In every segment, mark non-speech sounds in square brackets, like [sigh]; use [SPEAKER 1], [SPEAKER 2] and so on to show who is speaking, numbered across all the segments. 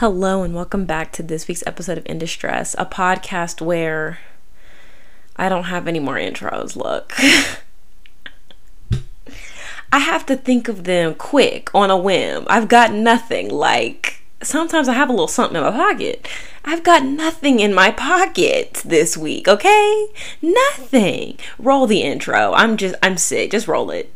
[SPEAKER 1] Hello, and welcome back to this week's episode of In Distress, a podcast where I don't have any more intros. Look, [laughs] I have to think of them quick on a whim. I've got nothing. Like, sometimes I have a little something in my pocket. I've got nothing in my pocket this week, okay? Nothing. Roll the intro. I'm just, I'm sick. Just roll it.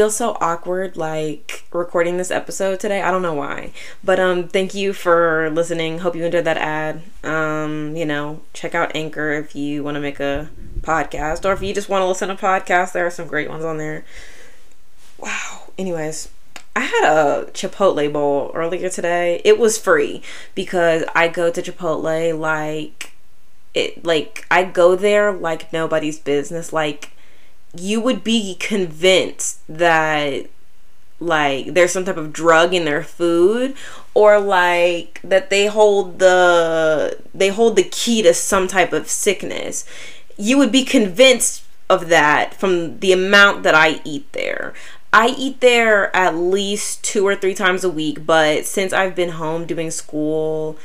[SPEAKER 1] Feel so awkward like recording this episode today. I don't know why. But um thank you for listening. Hope you enjoyed that ad. Um, you know, check out Anchor if you want to make a podcast or if you just want to listen to podcasts, there are some great ones on there. Wow. Anyways, I had a Chipotle bowl earlier today. It was free because I go to Chipotle like it like I go there like nobody's business like you would be convinced that like there's some type of drug in their food or like that they hold the they hold the key to some type of sickness. You would be convinced of that from the amount that I eat there. I eat there at least two or three times a week but since I've been home doing school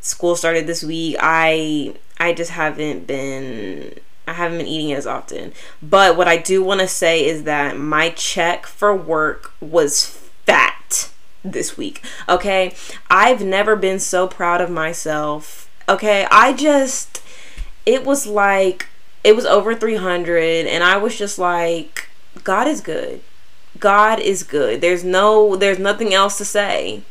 [SPEAKER 1] school started this week I I just haven't been I haven't been eating as often. But what I do want to say is that my check for work was fat this week. Okay? I've never been so proud of myself. Okay? I just it was like it was over 300 and I was just like God is good. God is good. There's no there's nothing else to say.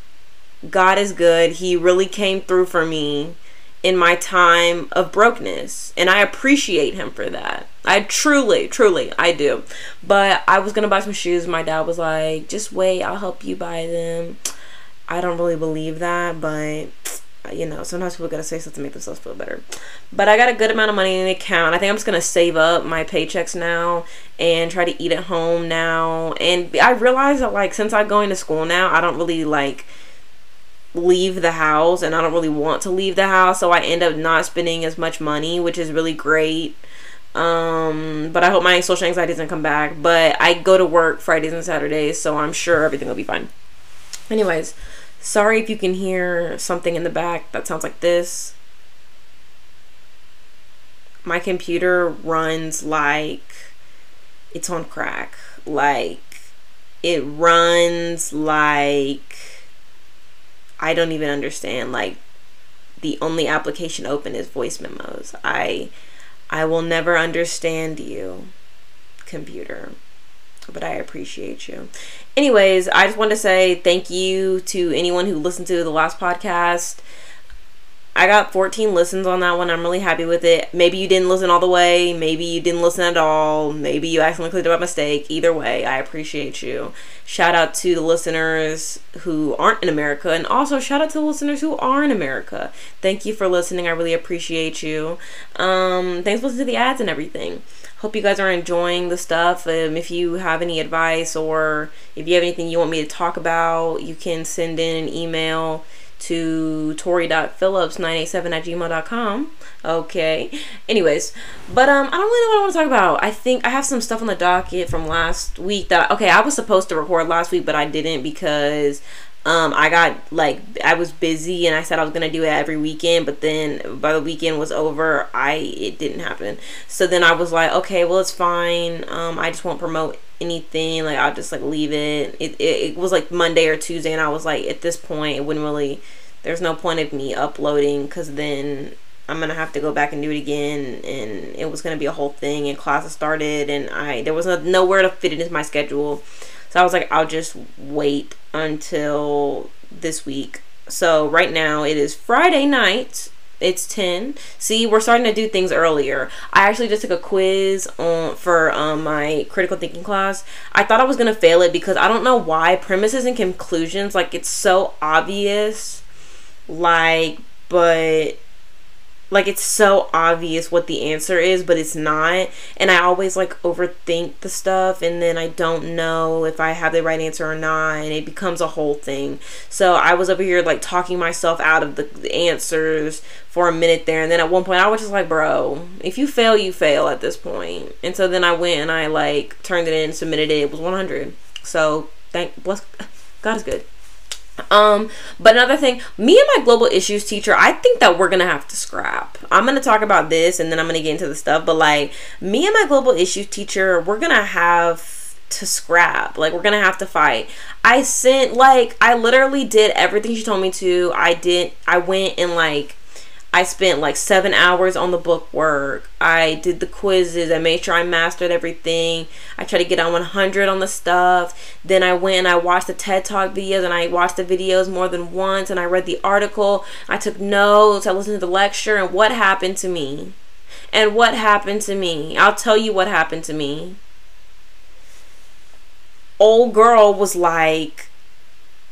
[SPEAKER 1] God is good. He really came through for me in my time of brokenness and I appreciate him for that. I truly, truly, I do. But I was gonna buy some shoes. My dad was like, just wait, I'll help you buy them. I don't really believe that, but you know, sometimes people gotta say something to make themselves feel better. But I got a good amount of money in the account. I think I'm just gonna save up my paychecks now and try to eat at home now. And I realize that like since I'm going to school now, I don't really like leave the house and I don't really want to leave the house so I end up not spending as much money which is really great. Um but I hope my social anxiety doesn't come back. But I go to work Fridays and Saturdays so I'm sure everything will be fine. Anyways sorry if you can hear something in the back that sounds like this. My computer runs like it's on crack. Like it runs like I don't even understand. Like the only application open is voice memos. I I will never understand you, computer. But I appreciate you. Anyways, I just want to say thank you to anyone who listened to the last podcast. I got 14 listens on that one. I'm really happy with it. Maybe you didn't listen all the way. Maybe you didn't listen at all. Maybe you accidentally clicked it by mistake. Either way, I appreciate you. Shout out to the listeners who aren't in America. And also shout out to the listeners who are in America. Thank you for listening. I really appreciate you. Um, thanks for listening to the ads and everything. Hope you guys are enjoying the stuff. Um, if you have any advice or if you have anything you want me to talk about, you can send in an email to tori.phillips987 at gmail.com. Okay. Anyways, but um, I don't really know what I want to talk about. I think I have some stuff on the docket from last week that, okay, I was supposed to record last week, but I didn't because um i got like i was busy and i said i was gonna do it every weekend but then by the weekend was over i it didn't happen so then i was like okay well it's fine um i just won't promote anything like i'll just like leave it it, it, it was like monday or tuesday and i was like at this point it wouldn't really there's no point of me uploading because then i'm gonna have to go back and do it again and it was gonna be a whole thing and classes started and i there was no, nowhere to fit it into my schedule so I was like, I'll just wait until this week. So right now it is Friday night. It's 10. See, we're starting to do things earlier. I actually just took a quiz on for um, my critical thinking class. I thought I was to fail it because I don't know why premises and conclusions like it's so obvious like but like it's so obvious what the answer is but it's not. And i always like overthink the stuff and then i don't know if i have the right answer or not and it becomes a whole thing. So i was over here like talking myself out of the, the answers for a minute there and then at one point i was just like bro if you fail you fail at this point. And so then i went and i like turned it in submitted it. It was 100 so thank bless god is good um, but another thing, me and my global issues teacher, I think that we're gonna have to scrap. I'm gonna talk about this and then I'm gonna get into the stuff, but like me and my global issues teacher, we're gonna have to scrap. Like we're gonna have to fight. I sent like I literally did everything she told me to. I did I went and like I spent like seven hours on the book work. I did the quizzes. I made sure I mastered everything. I tried to get on 100 on the stuff. Then I went and I watched the TED Talk videos and I watched the videos more than once and I read the article. I took notes. I listened to the lecture and what happened to me? And what happened to me? I'll tell you what happened to me. Old girl was like,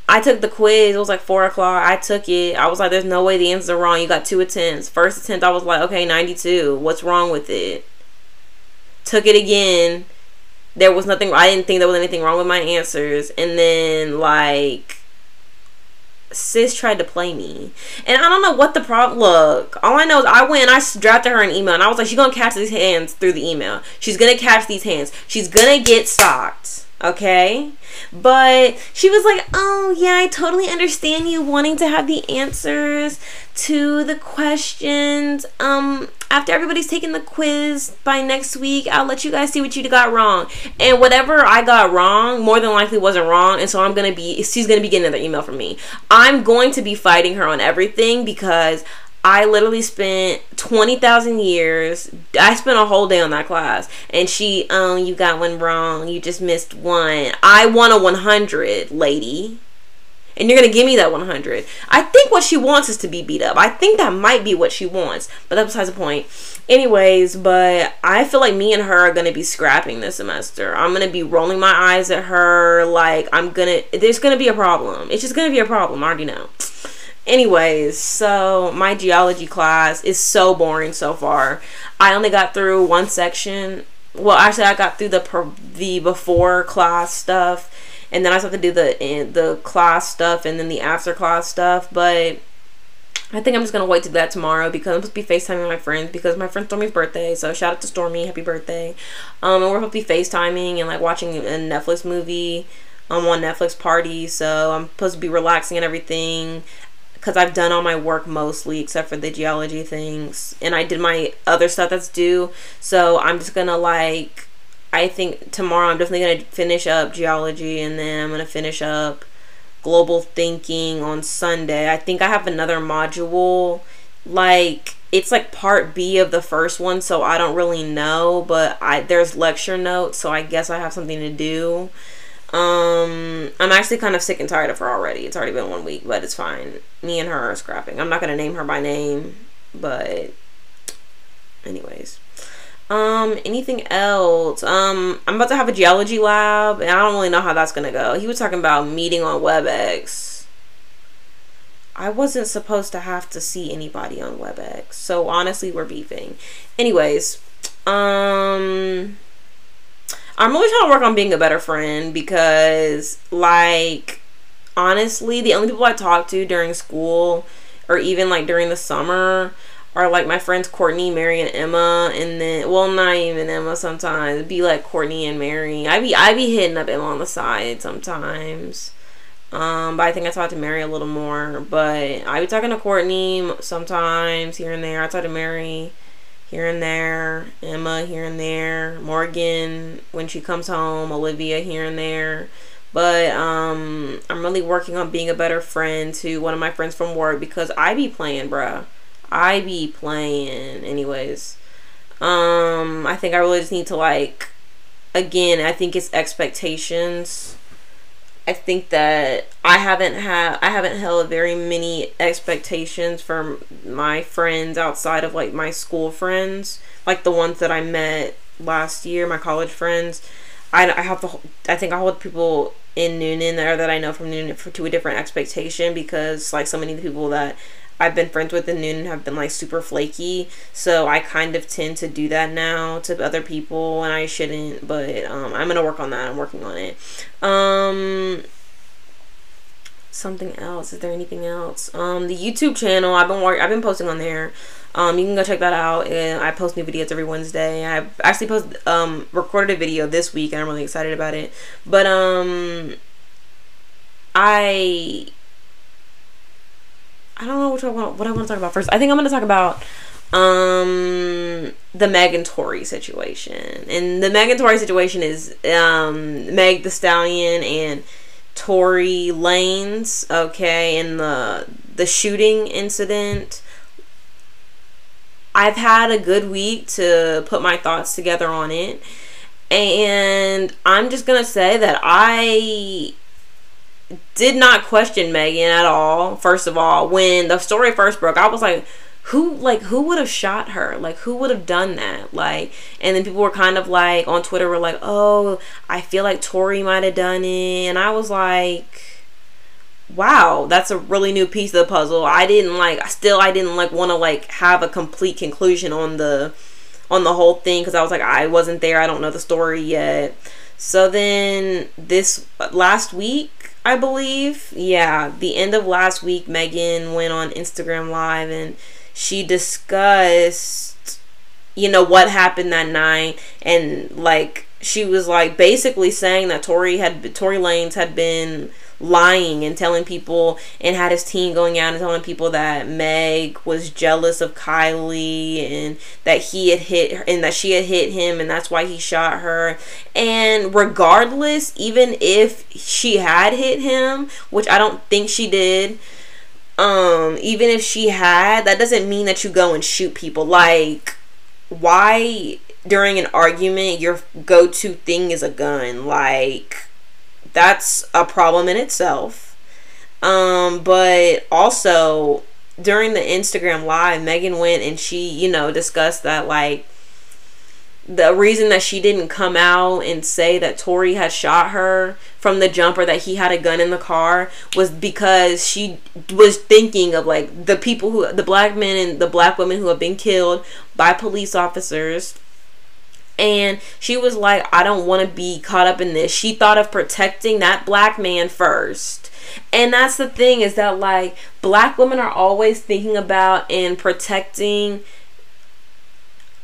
[SPEAKER 1] I took the quiz. It was like four o'clock. I took it. I was like, "There's no way the answers are wrong." You got two attempts. First attempt, I was like, "Okay, 92. What's wrong with it?" Took it again. There was nothing. I didn't think there was anything wrong with my answers. And then like, sis tried to play me, and I don't know what the problem. Look, all I know is I went I drafted her an email, and I was like, "She's gonna catch these hands through the email. She's gonna catch these hands. She's gonna get stalked." Okay? But she was like, Oh, yeah, I totally understand you wanting to have the answers to the questions. Um, after everybody's taken the quiz by next week, I'll let you guys see what you got wrong. And whatever I got wrong, more than likely wasn't wrong. And so I'm gonna be, she's gonna be getting another email from me. I'm going to be fighting her on everything because I literally spent 20,000 years. I spent a whole day on that class. And she, oh, you got one wrong. You just missed one. I want a 100, lady. And you're going to give me that 100. I think what she wants is to be beat up. I think that might be what she wants. But that's besides the point. Anyways, but I feel like me and her are going to be scrapping this semester. I'm going to be rolling my eyes at her. Like, I'm going to, there's going to be a problem. It's just going to be a problem. I already know. Anyways, so my geology class is so boring so far. I only got through one section. Well, actually, I got through the the before class stuff, and then I have to do the the class stuff and then the after class stuff. But I think I'm just gonna wait to do that tomorrow because I'm supposed to be FaceTiming my friends because my friend Stormy's birthday. So shout out to Stormy, happy birthday. Um, and we're supposed to be FaceTiming and like watching a Netflix movie. I'm on Netflix party, so I'm supposed to be relaxing and everything because I've done all my work mostly except for the geology things and I did my other stuff that's due. So I'm just gonna like I think tomorrow I'm definitely gonna finish up geology and then I'm gonna finish up global thinking on Sunday. I think I have another module like it's like part B of the first one so I don't really know but I there's lecture notes so I guess I have something to do um, I'm actually kind of sick and tired of her already. It's already been one week, but it's fine. Me and her are scrapping. I'm not gonna name her by name, but anyways. Um, anything else? Um, I'm about to have a geology lab, and I don't really know how that's gonna go. He was talking about meeting on WebEx. I wasn't supposed to have to see anybody on WebEx, so honestly, we're beefing. Anyways, um I'm really trying to work on being a better friend because, like, honestly, the only people I talk to during school or even like during the summer are like my friends Courtney, Mary, and Emma, and then well, not even Emma. Sometimes be like Courtney and Mary. I be I be hitting up Emma on the side sometimes. Um, but I think I talk to Mary a little more. But I be talking to Courtney sometimes here and there. I talk to Mary here and there, Emma here and there, Morgan when she comes home, Olivia here and there. But um, I'm really working on being a better friend to one of my friends from work because I be playing, bruh. I be playing, anyways. Um, I think I really just need to like, again, I think it's expectations I think that I haven't had I haven't held very many expectations for my friends outside of like my school friends, like the ones that I met last year, my college friends. I, I have to I think I hold people in Newnan or that I know from Newnan for, to a different expectation because like so many of the people that I've been friends with in Newnan have been like super flaky. So I kind of tend to do that now to other people and I shouldn't, but um, I'm gonna work on that. I'm working on it. Um something else. Is there anything else? Um the YouTube channel, I've been work I've been posting on there. Um, you can go check that out. And I post new videos every Wednesday. I actually posted um recorded a video this week, and I'm really excited about it. But um, I I don't know what I want what I want to talk about first. I think I'm going to talk about um the Meg and Tory situation. And the Meg and Tory situation is um Meg Thee Stallion and Tory Lanez, okay, and the the shooting incident I've had a good week to put my thoughts together on it. And I'm just going to say that I did not question Megan at all. First of all, when the story first broke, I was like, who like who would have shot her like who would have done that like and then people were kind of like on twitter were like oh i feel like tory might have done it and i was like wow, that's a really new piece of the puzzle. I didn't like still I didn't like want to like have a complete conclusion on the on the whole thing cuz I was like I wasn't there. I don't know the story yet. So then this last week, I believe, yeah, the end of last week Megan went on Instagram live and she discussed you know what happened that night. And like she was like basically saying that Tory had Tory Lanez had been lying and telling people and had his team going out and telling people that Meg was jealous of Kylie and that he had hit her and that she had hit him and that's why he shot her. And regardless, even if she had hit him, which I don't think she did, um, even if she had, that doesn't mean that you go and shoot people. Like, why during an argument your go-to thing is a gun? Like, that's a problem in itself. Um, but also during the Instagram live, Megan went and she, you know, discussed that like the reason that she didn't come out and say that Tory had shot her from the jumper that he had a gun in the car was because she was thinking of like the people who the black men and the black women who have been killed by police officers and she was like I don't want to be caught up in this. She thought of protecting that black man first. And that's the thing is that like black women are always thinking about and protecting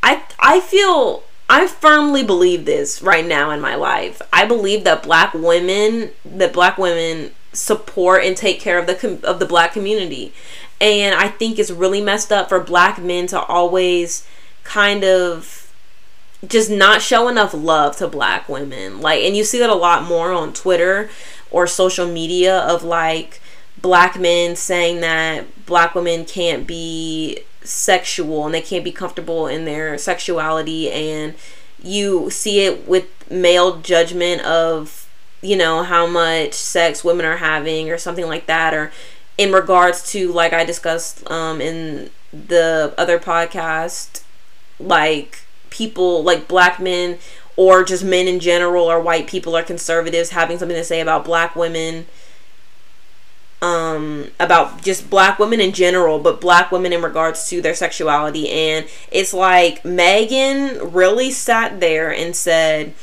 [SPEAKER 1] I I feel I firmly believe this right now in my life. I believe that black women that black women support and take care of the of the black community. And I think it's really messed up for black men to always kind of just not show enough love to black women. Like, and you see that a lot more on Twitter or social media of like black men saying that black women can't be sexual and they can't be comfortable in their sexuality and you see it with male judgment of you know how much sex women are having or something like that or in regards to like I discussed um in the other podcast like people like black men or just men in general or white people or conservatives having something to say about black women um about just black women in general but black women in regards to their sexuality. And it's like Megan really sat there and said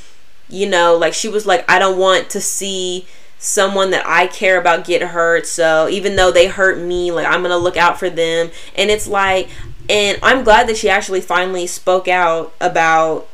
[SPEAKER 1] you know like she was like I don't want to see someone that I care about get hurt so even though they hurt me like I'm going to look out for them. And it's like and I'm glad that she actually finally spoke out about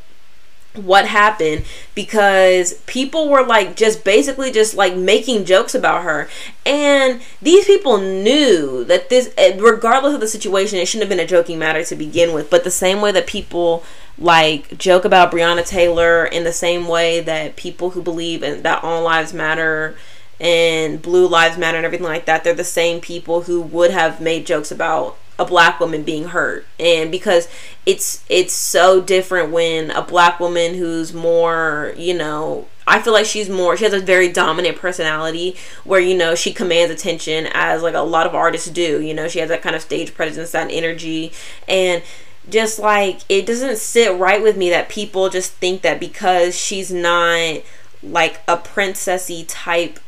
[SPEAKER 1] what happened because people were like just basically just like making jokes about her. And these people knew that this eh, regardless of the situation it shouldn't have been a joking matter to begin with. But the same way that people like joke about Breonna Taylor in the same way that people who believe in that all lives matter and blue lives matter and everything like that they're the same people who would have made jokes about a black woman being hurt. And because it's it's so different when a black woman who's more you know I feel like she's more she has a very dominant personality where you know she commands attention as like a lot of artists do. You know she has that kind of stage presence that energy. And just like it doesn't sit right with me that people just think that because she's not like a princessy type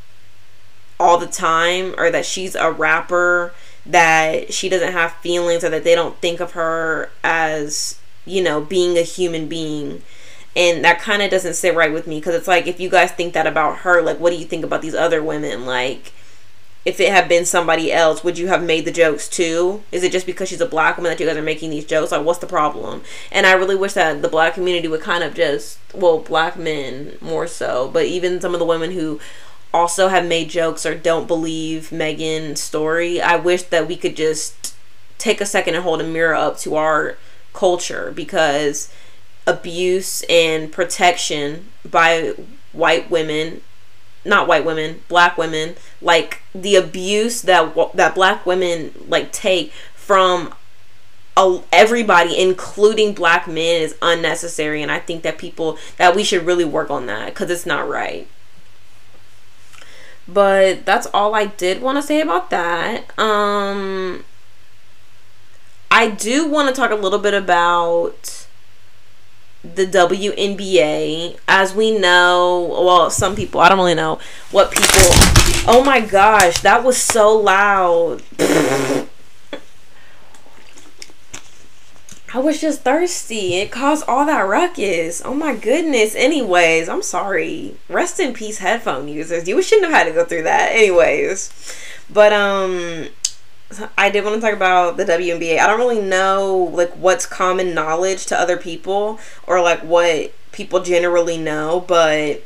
[SPEAKER 1] all the time or that she's a rapper that she doesn't have feelings or that they don't think of her as you know being a human being and that kind of doesn't sit right with me because it's like if you guys think that about her like what do you think about these other women like if it had been somebody else, would you have made the jokes too? Is it just because she's a black woman that you guys are making these jokes? Like, what's the problem? And I really wish that the black community would kind of just, well, black men more so, but even some of the women who also have made jokes or don't believe Megan's story, I wish that we could just take a second and hold a mirror up to our culture because abuse and protection by white women not white women, black women, like the abuse that that black women like take from a, everybody including black men is unnecessary and I think that people that we should really work on that cuz it's not right. But that's all I did want to say about that. Um I do want to talk a little bit about the WNBA. As we know, well, some people, I don't really know what people. Oh my gosh, that was so loud. [laughs] I was just thirsty. It caused all that ruckus. Oh my goodness. Anyways, I'm sorry. Rest in peace, headphone users. You shouldn't have had to go through that. Anyways. But, um, I did want to talk about the WNBA. I don't really know like what's common knowledge to other people or like what people generally know, but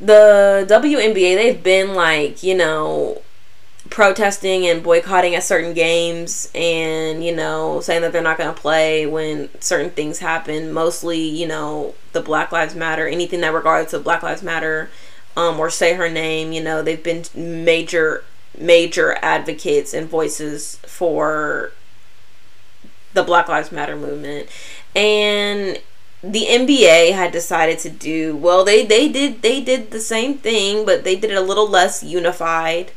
[SPEAKER 1] the WNBA they've been like, you know, protesting and boycotting at certain games and, you know, saying that they're not going to play when certain things happen, mostly, you know, the Black Lives Matter, anything that regards to Black Lives Matter um, or say her name, you know, they've been major major advocates and voices for the Black Lives Matter movement. And the NBA had decided to do well they they did they did the same thing but they did it a little less unified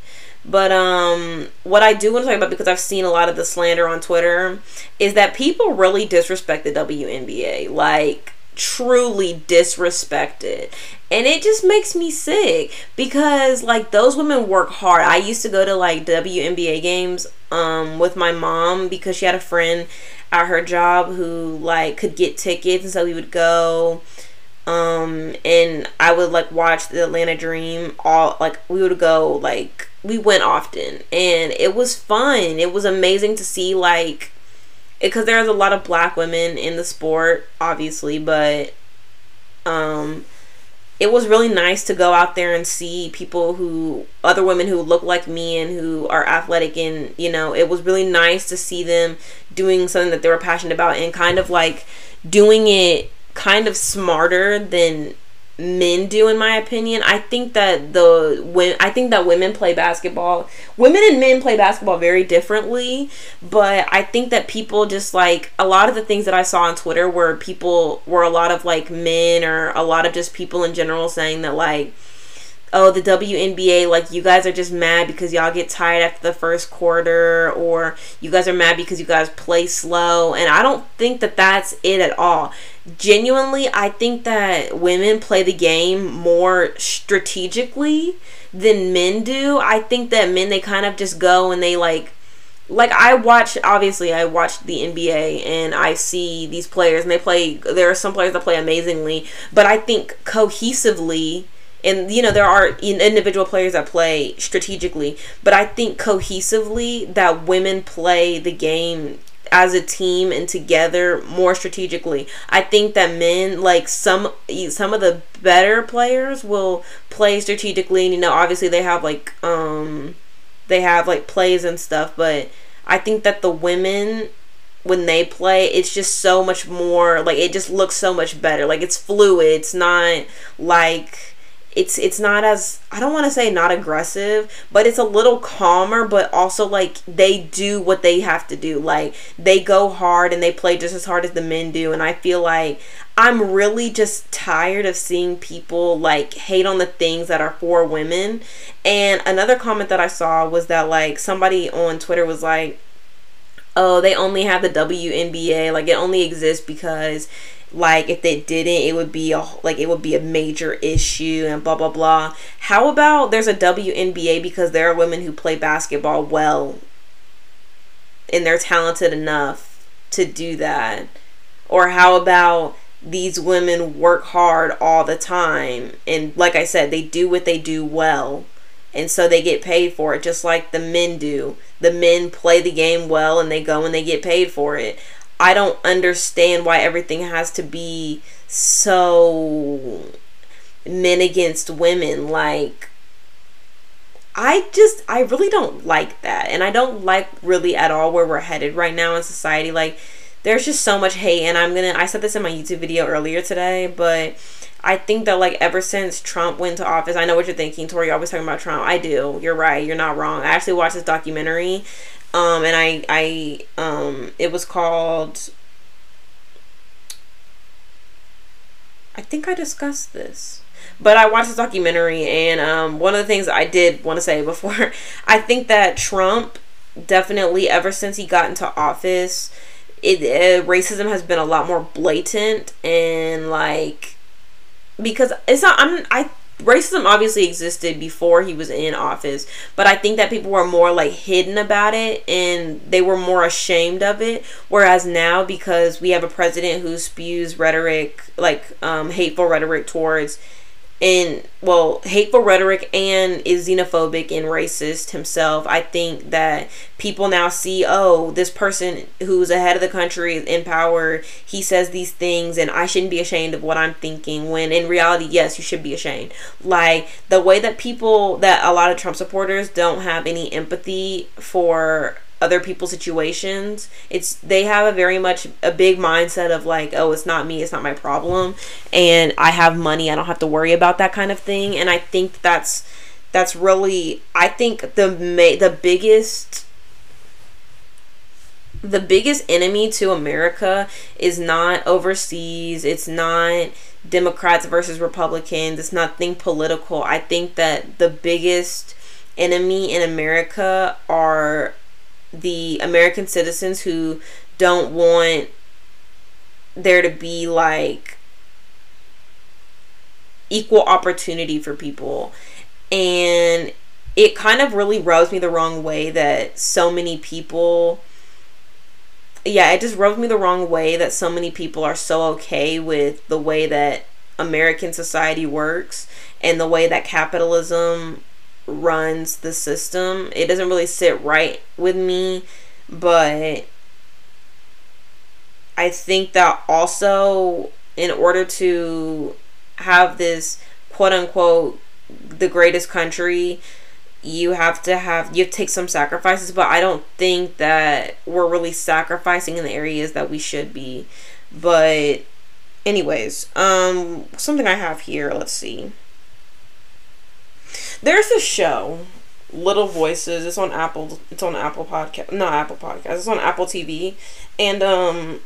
[SPEAKER 1] but um what I do want to talk about because I've seen a lot of the slander on Twitter is that people really disrespect the WNBA like truly disrespected and it just makes me sick because like those women work hard. I used to go to like WNBA games um with my mom because she had a friend at her job who like could get tickets and so we would go um and i would like watch the atlanta dream all like we would go like we went often. And it was fun. It was amazing to see like because there's a lot of black women in the sport, obviously, but um, it was really nice to go out there and see people who other women who look like me and who are athletic and you know it was really nice to see them doing something that they were passionate about and kind of like doing it kind of smarter than men do in my opinion i think that the when i think that women play basketball women and men play basketball very differently but i think that people just like a lot of the things that i saw on twitter were people were a lot of like men or a lot of just people in general saying that like oh, the WNBA, like you guys are just mad because y'all get tired after the first quarter, or you guys are mad because you guys play slow. And I don't think that that's it at all. Genuinely, I think that women play the game more strategically than men do. I think that men, they kind of just go and they like like I watch obviously I watch the NBA and I see these players and they play there are some players that play amazingly but I think cohesively and you know there are individual players that play strategically but i think cohesively that women play the game as a team and together more strategically. I think that men like some some of the better players will play strategically and you know obviously they have like um they have like plays and stuff but I think that the women when they play it's just so much more like it just looks so much better like it's fluid it's not like it's it's not as I don't want to say not aggressive, but it's a little calmer, but also like they do what they have to do. Like they go hard and they play just as hard as the men do and I feel like I'm really just tired of seeing people like hate on the things that are for women. And another comment that I saw was that like somebody on Twitter was like oh, they only have the WNBA, like it only exists because like if they didn't it would be a like it would be a major issue and blah blah blah. How about there's a WNBA because there are women who play basketball well and they're talented enough to do that? Or how about these women work hard all the time and like I said they do what they do well and so they get paid for it just like the men do. The men play the game well and they go and they get paid for it I don't understand why everything has to be so men against women. Like, I just, I really don't like that. And I don't like really at all where we're headed right now in society. Like, there's just so much hate. And I'm gonna, I said this in my YouTube video earlier today, but I think that like ever since Trump went to office, I know what you're thinking, Tori. You're always talking about Trump. I do. You're right. You're not wrong. I actually watched this documentary um, and I I um, it was called. I think I discussed this, but I watched this documentary, and um, one of the things I did want to say before, [laughs] I think that Trump definitely ever since he got into office, it uh, racism has been a lot more blatant and like because it's not I'm I racism obviously existed before he was in office, but I think that people were more like hidden about it and they were more ashamed of it. Whereas now, because we have a president who spews rhetoric, like um, hateful rhetoric towards and well hateful rhetoric and is xenophobic and racist himself. I think that people now see oh this person who's ahead of the country is in power. He says these things and i shouldn't be ashamed of what i'm thinking when in reality yes you should be ashamed. Like the way that people that a lot of trump supporters don't have any empathy for other people's situations. It's they have a very much a big mindset of like, oh, it's not me, it's not my problem, and I have money, I don't have to worry about that kind of thing. And I think that's that's really I think the ma- the biggest the biggest enemy to America is not overseas. It's not Democrats versus Republicans. It's nothing political. I think that the biggest enemy in America are the American citizens who don't want there to be like equal opportunity for people. And it kind of really rubs me the wrong way that so many people yeah, it just rubs me the wrong way that so many people are so okay with the way that American society works and the way that capitalism runs the system. It doesn't really sit right with me, but I think that also in order to have this quote unquote the greatest country, you have to have you have to take some sacrifices, but I don't think that we're really sacrificing in the areas that we should be. But anyways, um something I have here, let's see. There's a show, Little Voices. It's on Apple. It's on Apple Podcast. Not Apple Podcast. It's on Apple TV, and um,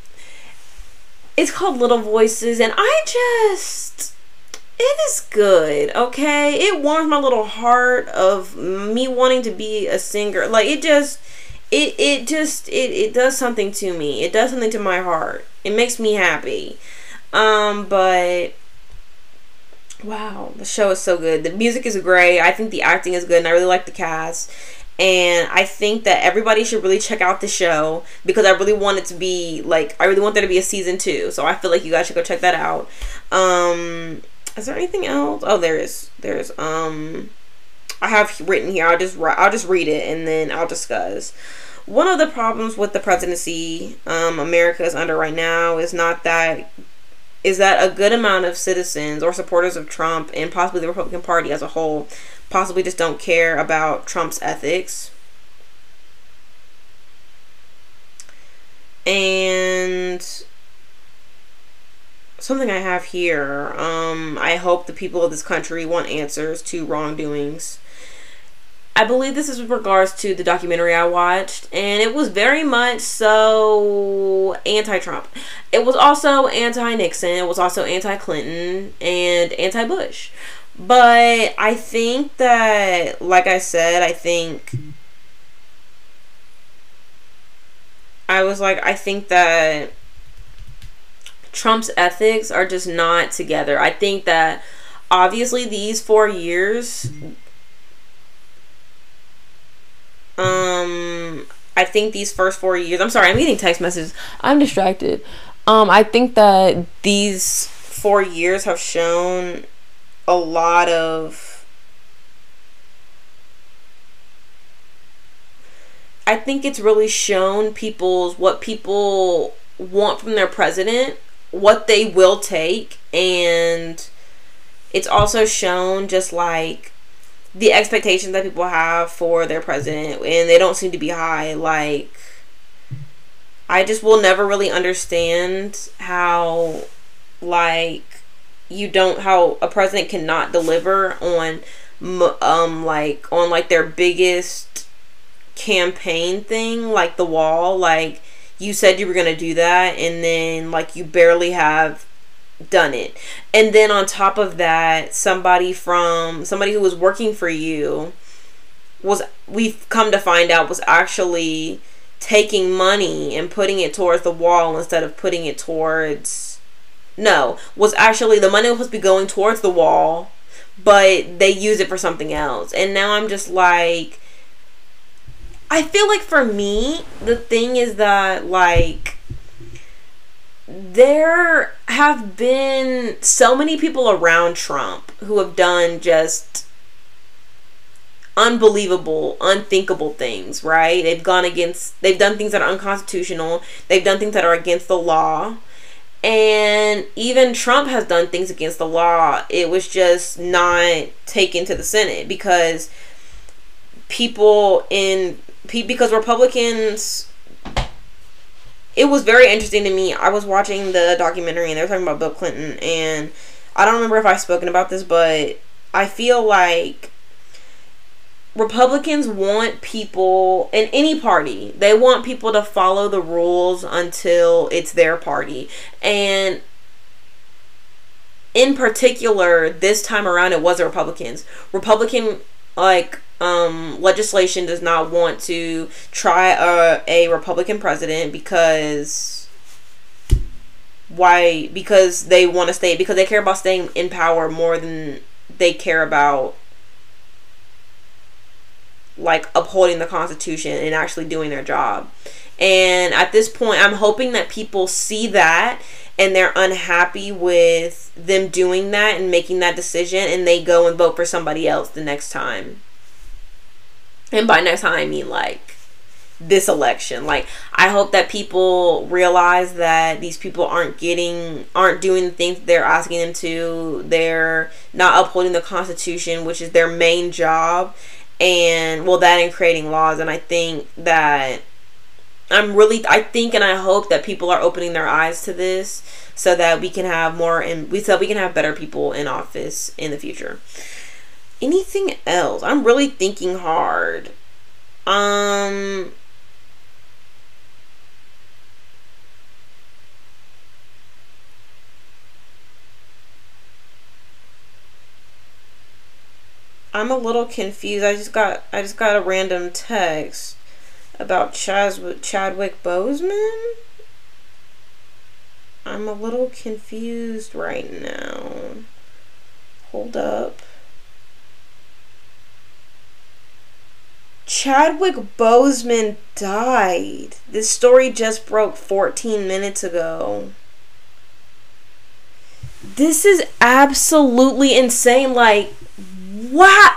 [SPEAKER 1] it's called Little Voices, and I just. It is good, okay? It warms my little heart of me wanting to be a singer. Like it just it it just it, it does something to me. It does something to my heart. It makes me happy. Um, but Wow, the show is so good. The music is great. I think the acting is good, and I really like the cast. And I think that everybody should really check out the show because I really want it to be like I really want there to be a season two. So I feel like you guys should go check that out. Um, is there anything else? Oh, there is. There's um, I have written here. I'll just I'll just read it and then I'll discuss. One of the problems with the presidency um, America is under right now is not that is that a good amount of citizens or supporters of Trump and possibly the Republican Party as a whole possibly just don't care about Trump's ethics. And something I have here, um, I hope the people of this country want answers to wrongdoings I believe this is with regards to the documentary I watched, and it was very much so anti Trump. It was also anti Nixon, it was also anti Clinton, and anti Bush. But I think that, like I said, I think. I was like, I think that Trump's ethics are just not together. I think that obviously these four years um I think these first four years I'm sorry, I'm getting text messages. I'm distracted. Um I think that these four years have shown a lot of I think it's really shown people's what people want from their president, what they will take, and it's also shown just like the expectations that people have for their president, and they don't seem to be high. Like, I just will never really understand how, like, you don't how a president cannot deliver on um like on like their biggest campaign thing like the wall like you said you were going to do that and then like you barely have done it. And then on top of that somebody from somebody who was working for you was we've come to find out was actually taking money and putting it towards the wall instead of putting it towards no was actually the money was supposed to be going towards the wall but they use it for something else. And now i'm just like i feel like for me the thing is that like there have been so many people around trump who have done just unbelievable, unthinkable things, right? They've gone against, they've done things that are unconstitutional, they've done things that are against the law. And even Trump has done things against the law. It was just not taken to the Senate because people in, because Republicans, it was very interesting to me. I was watching the documentary and they were talking about Bill Clinton. And I don't remember if I've spoken about this, but I feel like Republicans want people in any party, they want people to follow the rules until it's their party. And in particular, this time around, it was the Republicans. Republican, like, um, legislation does not want to try a, a Republican president because why? Because they want to stay, because they care about staying in power more than they care about like upholding the Constitution and actually doing their job. And at this point, I'm hoping that people see that and they're unhappy with them doing that and making that decision and they go and vote for somebody else the next time. And by next time, I mean like this election. Like, I hope that people realize that these people aren't getting, aren't doing the things they're asking them to. They're not upholding the Constitution, which is their main job and well that and creating laws and i think that i'm really i think and i hope that people are opening their eyes to this so that we can have more and we so we can have better people in office in the future anything else i'm really thinking hard um I'm a little confused. I just got I just got a random text about Chadwick Chadwick Boseman. I'm a little confused right now. Hold up. Chadwick Boseman died. This story just broke 14 minutes ago. This is absolutely insane. Like, what?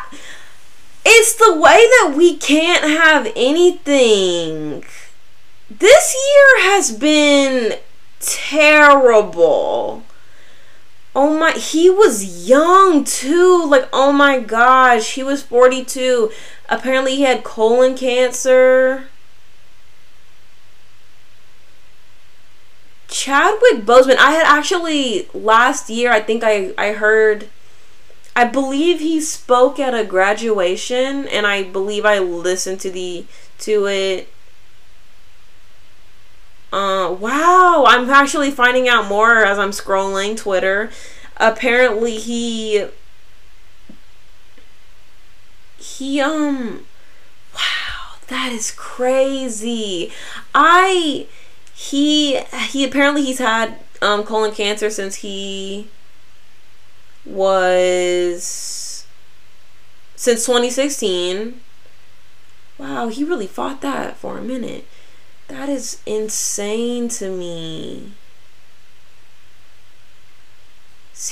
[SPEAKER 1] It's the way that we can't have anything. This year has been terrible. Oh my, he was young too. Like, oh my gosh, he was 42. Apparently, he had colon cancer. Chadwick Boseman, I had actually last year, I think I, I heard I believe he spoke at a graduation, and I believe I listened to the to it. Uh, wow, I'm actually finding out more as I'm scrolling Twitter. Apparently, he he um wow that is crazy i he he apparently he's had um, colon cancer since he was since 2016. Wow, he really fought that for a minute. That is insane to me.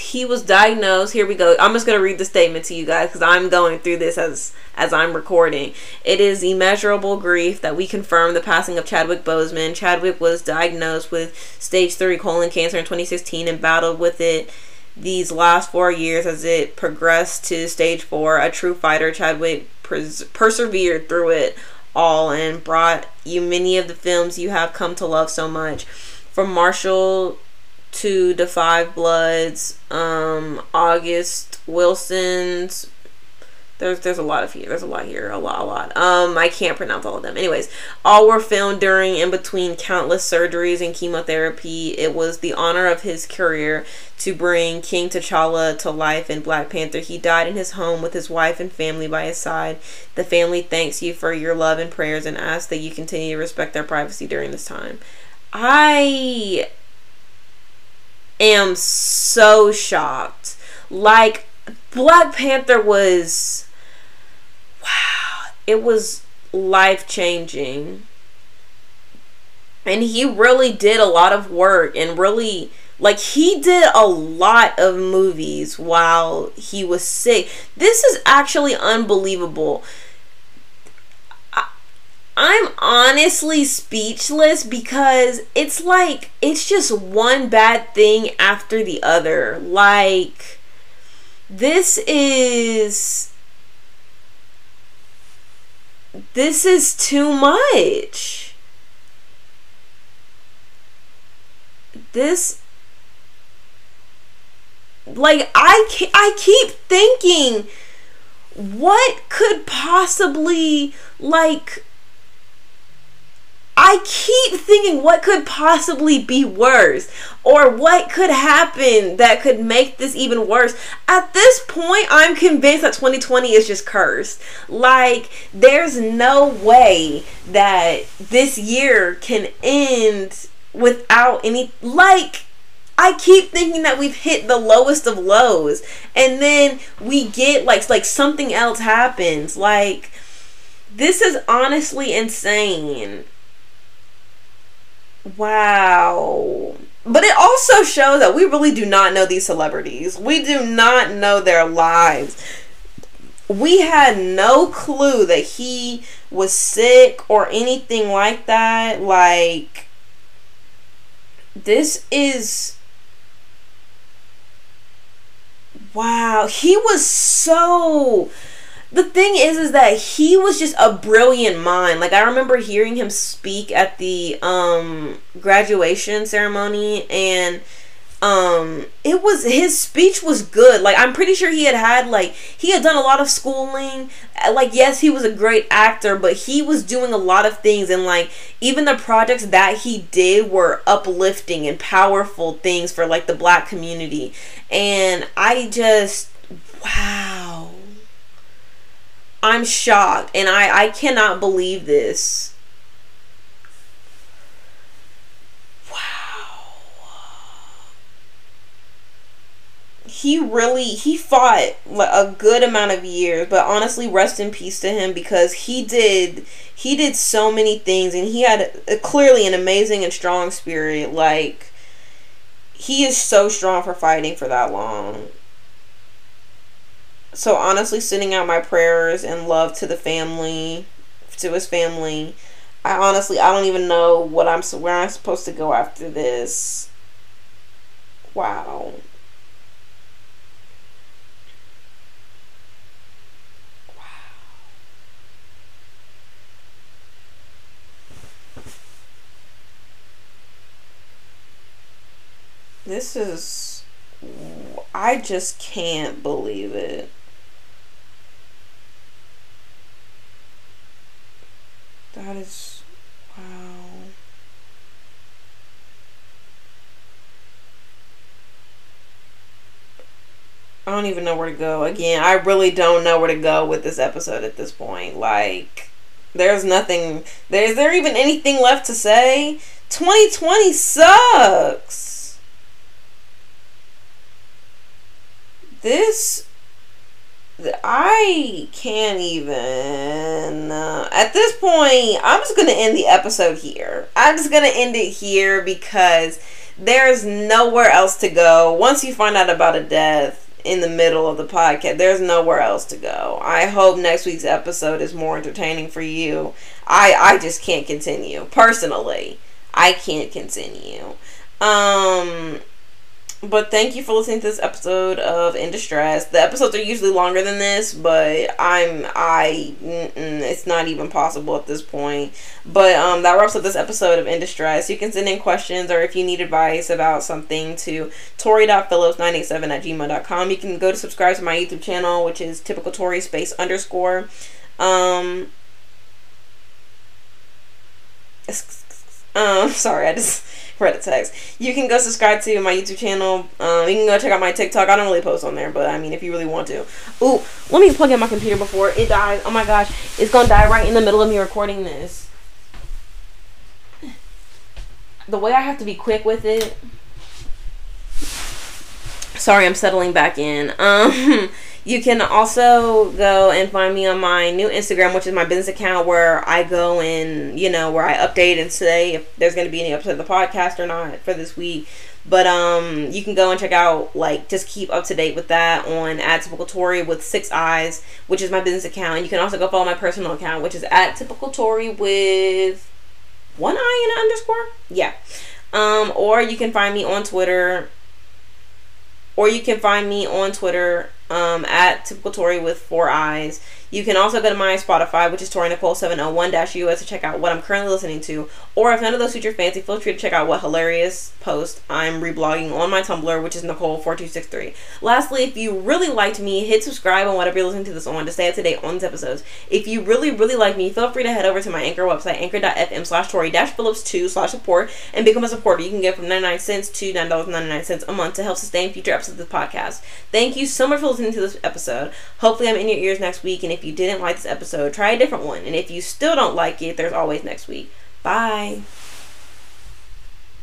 [SPEAKER 1] He was diagnosed. Here we go. I'm just going to read the statement to you guys because i'm going through this as as i'm recording. It is immeasurable grief that we confirm the passing of chadwick boseman. Chadwick was diagnosed with stage 3 colon cancer in 2016 and battled with it these last four years as it progressed to stage 4 a true fighter chadwick pers- persevered through it all and brought you many of the films you have come to love so much from marshall to the Five Bloods, um, August Wilson's. There's there's a lot of here. There's a lot here. A lot, a lot. Um, I can't pronounce all of them. Anyways, all were filmed during and between countless surgeries and chemotherapy. It was the honor of his career to bring King T'Challa to life in Black Panther. He died in his home with his wife and family by his side. The family thanks you for your love and prayers and asks that you continue to respect their privacy during this time. I am so shocked. Like Black Panther was wow, it was life changing. And he really did a lot of work and really like he did a lot of movies while he was sick. This is actually unbelievable. I'm honestly speechless because it's like it's just one bad thing after the other. Like this is this is too much. This like I I keep thinking what could possibly like I keep thinking what could possibly be worse or what could happen that could make this even worse. At this point, I'm convinced that 2020 is just cursed. Like, there's no way that this year can end without any. Like, I keep thinking that we've hit the lowest of lows and then we get like like something else happens. Like this is honestly insane. Wow. But it also shows that we really do not know these celebrities. We do not know their lives. We had no clue that he was sick or anything like that. Like, this is. Wow. He was so the thing is is that he was just a brilliant mind. Like i remember hearing him speak at the um graduation ceremony and um it was his speech was good. Like i'm pretty sure he had had like he had done a lot of schooling. Like yes he was a great actor but he was doing a lot of things and like even the projects that he did were uplifting and powerful things for like the black community. And i just wow I'm shocked and I, I cannot believe this. Wow. He really he fought a good amount of years, but honestly rest in peace to him because he did he did so many things and he had a, clearly an amazing and strong spirit like he is so strong for fighting for that long so honestly sending out my prayers and love to the family to his family i honestly i don't even know what i'm where i'm supposed to go after this wow Wow. This is. I just can't believe it. That is... Wow. I don't even know where to go. Again, I really don't know where to go with this episode at this point. Like, there's nothing. There, is there even anything left to say? 2020 sucks. This I can't even. Uh, at this point, I'm just going to end the episode here. I'm just going to end it here because there's nowhere else to go. Once you find out about a death in the middle of the podcast, there's nowhere else to go. I hope next week's episode is more entertaining for you. I I just can't continue. Personally, I can't continue. Um but thank you for listening to this episode of In Distress. The episodes are usually longer than this, but I'm I it's not even possible at this point. But um, that wraps up this episode of In Distress. You can send in questions or if you need advice about something to tori.phillips987 at gmail.com. You can go to subscribe to my YouTube channel, which is typical Tori space underscore. Um, um, [laughs] sorry, I just [laughs] read a text. You can go subscribe to my YouTube channel. Um, you can go check out my TikTok. I don't really post on there, but I mean, if you really want to. Ooh, let me plug in my computer before it dies. Oh my gosh, it's gonna die right in the middle of me recording this. The way I have to be quick with it. Sorry, I'm settling back in. Um. [laughs] You can also go and find me on my new Instagram, which is my business account, where I go and you know where I update and say if there's going to be any episode of the podcast or not for this week. But um, you can go and check out like just keep up to date with that on at typical Tori with six eyes, which is my business account. And you can also go follow my personal account, which is at typical Tori with one eye and an underscore. Yeah. Um, or you can find me on Twitter. Or you can find me on Twitter um, at typical Tori with four eyes. You can also go to my Spotify, which is Tori Nicole 701-US to check out what I'm currently listening to. Or if none of those suit your fancy, feel free to check out what hilarious post I'm reblogging on my Tumblr, which is Nicole4263. Lastly, if you really liked me, hit subscribe on whatever you're listening to this on to stay up to date on these episodes. If you really, really like me, feel free to head over to my Anchor website, anchor.fm slash Tori Phillips 2 slash support and become a supporter. You can get from 99 cents to $9.99 a month to help sustain future episodes of the podcast. Thank you so much for listening to this episode. Hopefully I'm in your ears next week and if you didn't like this episode, try a different one. And if you still don't like it, there's always next week. Bye.